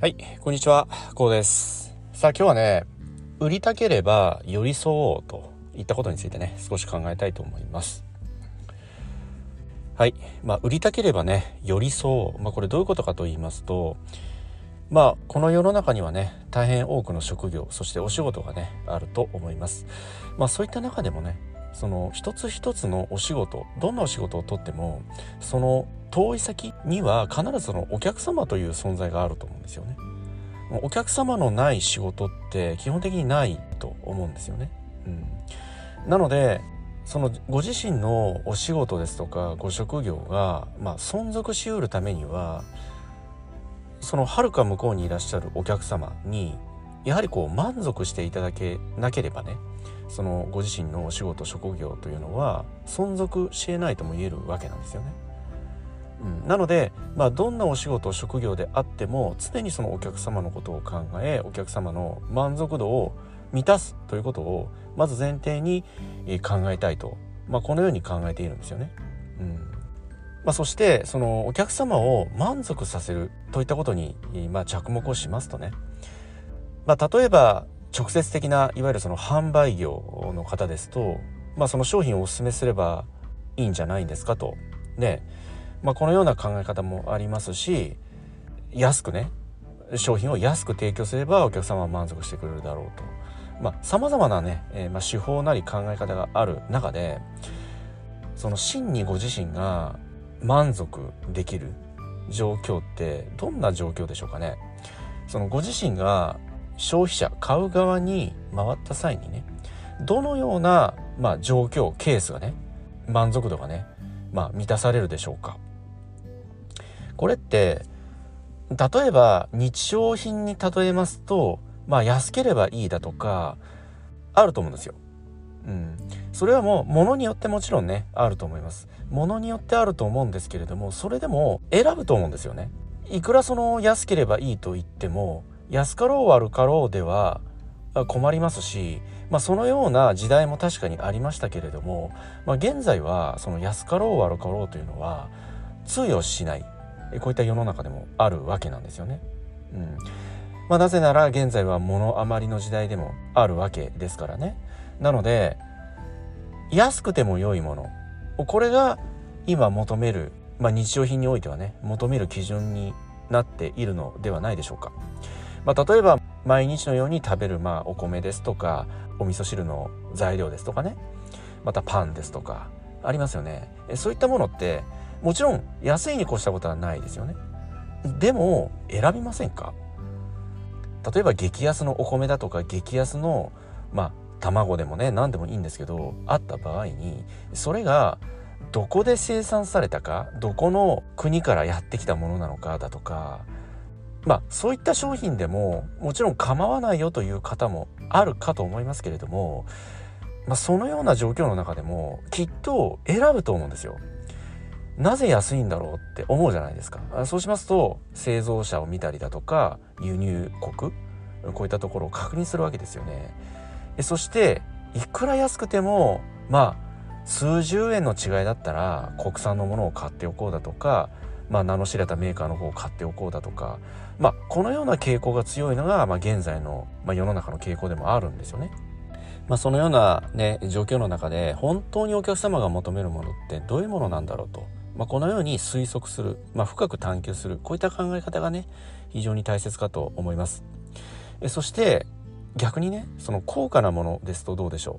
はいこんにちはこうです。さあ今日はね売りたければ寄り添おうといったことについてね少し考えたいと思います。はいまあ売りたければね寄り添おう。まあこれどういうことかと言いますとまあこの世の中にはね大変多くの職業そしてお仕事がねあると思います。まあそういった中でもねその一つ一つのお仕事どんなお仕事をとってもその遠い先には必ずそのお客様という存在があると思うんですよね。お客様のない仕事って基本的にないと思うんですよね。うん、なのでそのご自身のお仕事ですとかご職業が、まあ、存続しうるためにはそのはるか向こうにいらっしゃるお客様にやはりこう満足していただけなければねそのご自身のお仕事職業というのは存続しえないとも言えるわけなんですよね。うん、なので、まあ、どんなお仕事職業であっても常にそのお客様のことを考えお客様の満足度を満たすということをまず前提に考えたいと、まあ、このように考えているんですよね。うん。まあ、そしてそのお客様を満足させるといったことに、まあ、着目をしますとね、まあ、例えば直接的ないわゆるその販売業の方ですと、まあ、その商品をお勧めすればいいんじゃないんですかと。でまあ、このような考え方もありますし安くね商品を安く提供すればお客様は満足してくれるだろうと。まあ、様々なね、えー、まあ、手法なり考え方がある中でその真にご自身が満足できる状況ってどんな状況でしょうかねそのご自身が消費者買う側に回った際にねどのような、まあ、状況ケースがね満足度がね、まあ、満たされるでしょうかこれって例えば日用品に例えますとまあ安ければいいだとかあると思うんですよ。うん、それはもう物によってもちろんねあると思います。物によってあると思うんですけれどもそれでも選ぶと思うんですよね。いくらその安ければいいと言っても安かろう悪かろうでは困りますし、まあ、そのような時代も確かにありましたけれども、まあ、現在はその安かろう悪かろうというのは通用しないこういった世の中でもあるわけなんですよね。うんまあ、なぜなら現在は物余りの時代でもあるわけですからね。なので安くても良いものこれが今求める、まあ、日用品においてはね求める基準になっているのではないでしょうか。まあ、例えば毎日のように食べるまあお米ですとかお味噌汁の材料ですとかねまたパンですとかありますよね。そういったものってもちろん安いに越したことはないですよねでも選びませんか？例えば激安のお米だとか激安のまあ卵でもね何でもいいんですけどあった場合にそれがどこで生産されたかどこの国からやってきたものなのかだとかまあそういった商品でももちろん構わないよという方もあるかと思いますけれども、まあ、そのような状況の中でもきっと選ぶと思うんですよ。なぜ安いんだろうって思うじゃないですか。そうしますと製造者を見たりだとか輸入国こういったところを確認するわけですよね。そしていくら安くてもまあ数十円の違いだったら国産のものを買っておこうだとかまあ、名の知れたメーカーの方を買っておこうだとか、まあ、このような傾向が強いのが、まあ、現在の、まあ、世の中の傾向でもあるんですよね。まあ、そのような、ね、状況の中で本当にお客様が求めるものってどういうものなんだろうと。まあ、このように推測する、まあ、深く探求するこういった考え方がね非常に大切かと思います。えそして逆にねその高価なものですとどうでしょ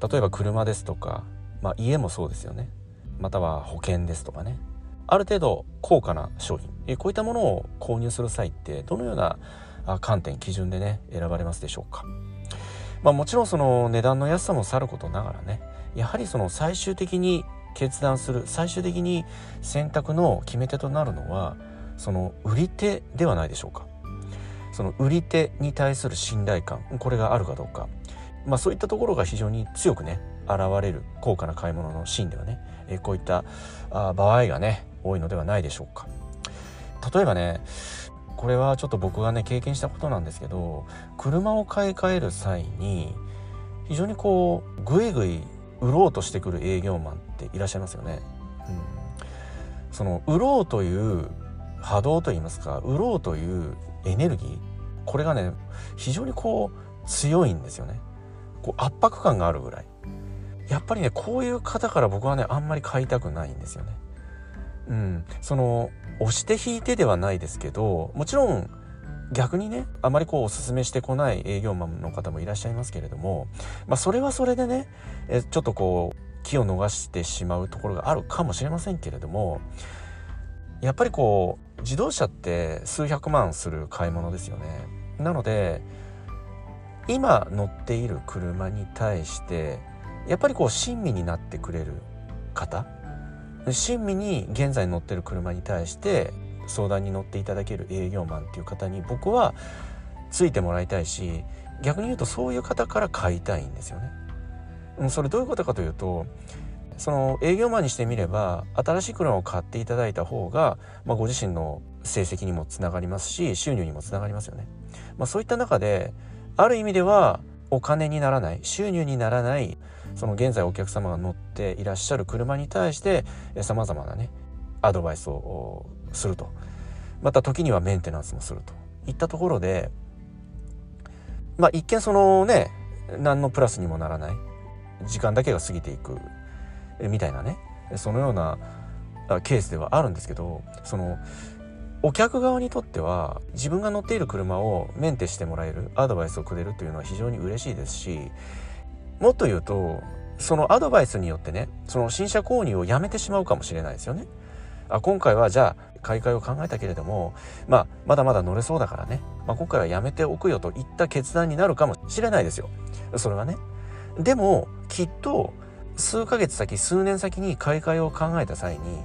う？例えば車ですとか、まあ、家もそうですよね。または保険ですとかね。ある程度高価な商品。えこういったものを購入する際ってどのような観点基準でね選ばれますでしょうか？まあ、もちろんその値段の安さもさることながらねやはりその最終的に決断する最終的に選択の決め手となるのはその売り手ではないでしょうか。その売り手に対する信頼感これがあるかどうか、まあ、そういったところが非常に強くね現れる高価な買い物のシーンではね、えこういったあ場合がね多いのではないでしょうか。例えばねこれはちょっと僕がね経験したことなんですけど車を買い替える際に非常にこうぐいぐい売ろうとしてくる営業マンっていらっしゃいますよね。うん、その売ろうという波動といいますか売ろうというエネルギーこれがね非常にこう強いんですよね。こう圧迫感があるぐらい。やっぱりねこういう方から僕はねあんまり買いたくないんですよね。うん。その押して引いてではないですけどもちろん逆にねあまりこうおすすめしてこない営業マンの方もいらっしゃいますけれども、まあ、それはそれでねえちょっとこう気を逃してしまうところがあるかもしれませんけれどもやっぱりこう自動車って数百万する買い物ですよね。なので今乗っている車に対してやっぱりこう親身になってくれる方親身に現在乗ってる車に対して相談に乗っていただける営業マンっていう方に僕はついてもらいたいし逆に言うとそういう方から買いたいんですよね。それどういうことかというとその営業マンにしてみれば新しい車を買っていただいた方が、まあ、ご自身の成績にもつながりますし収入にもつながりますよね。まあ、そういった中である意味ではお金にならない収入にならないその現在お客様が乗っていらっしゃる車に対してさまざまなねアドバイスをすると。また時にはメンテナンスもすると。いったところでまあ一見そのね何のプラスにもならない。時間だけが過ぎていくみたいなね。そのようなケースではあるんですけどそのお客側にとっては自分が乗っている車をメンテしてもらえるアドバイスをくれるというのは非常に嬉しいですしもっと言うとそのアドバイスによってねその新車購入をやめてしまうかもしれないですよね。あ今回はじゃあ買い替えを考えたけれども、まあ、まだまだ乗れそうだからね、まあ、今回はやめておくよといった決断になるかもしれないですよそれはね。でもきっと数ヶ月先数年先に買い替えを考えた際に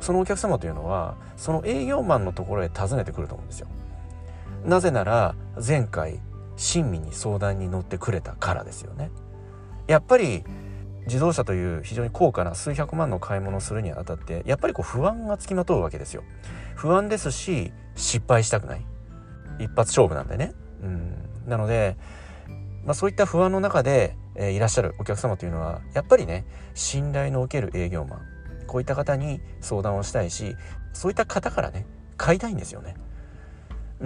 そのお客様というのはその営業マンのところへ訪ねてくると思うんですよ。なぜなら前回親身に相談に乗ってくれたからですよね。やっぱり自動車という非常に高価な数百万の買い物をするにあたってやっぱりこう不安がつきまとうわけですよ。不安ですし失敗したくない一発勝負なんでね。うん、なので、まあ、そういった不安の中でえー、いらっしゃるお客様というのはやっぱりね信頼のおける営業マンこういった方に相談をしたいしそういった方からね買いたいんですよね。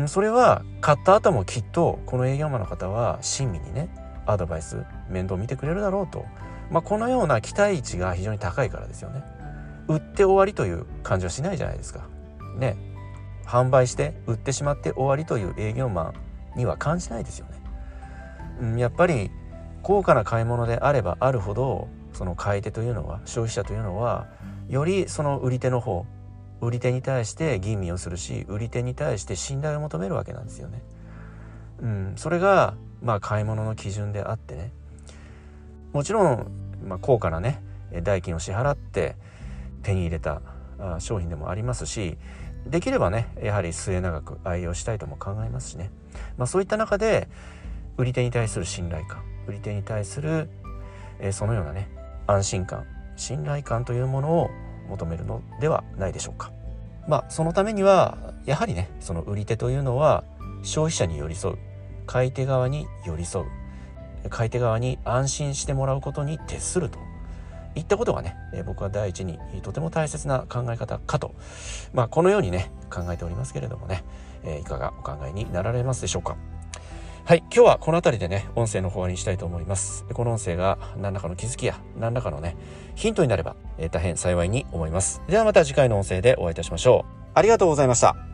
それは買った後もきっとこの営業マンの方は親身にねアドバイス面倒見てくれるだろうと、まあ、このような期待値が非常に高いからですよね。売って終わりという感じはしないじゃないですか。ね販売して売ってしまって終わりという営業マンには感じないですよね。うん、やっぱり高価な買い物であればあるほどその買い手というのは消費者というのはよりその売り手の方売り手に対して吟味をするし売り手に対して信頼を求めるわけなんですよね。うん、それがまあ買い物の基準であってねもちろん、まあ、高価なね代金を支払って手に入れた商品でもありますしできればねやはり末永く愛用したいとも考えますしね、まあ、そういった中で売り手に対する信頼感売り手に対する、えそのようなね安心感信頼感というものを求めるのではないでしょうか。まあそのためにはやはりねその売り手というのは消費者に寄り添う買い手側に寄り添う買い手側に安心してもらうことに徹するといったことがね僕は第一にとても大切な考え方かと、まあ、このようにね考えておりますけれどもねえいかがお考えになられますでしょうか。はい、今日はこの辺りでね、音声の方にしたいと思います。この音声が何らかの気づきや何らかのね、ヒントになれば、えー、大変幸いに思います。ではまた次回の音声でお会いいたしましょう。ありがとうございました。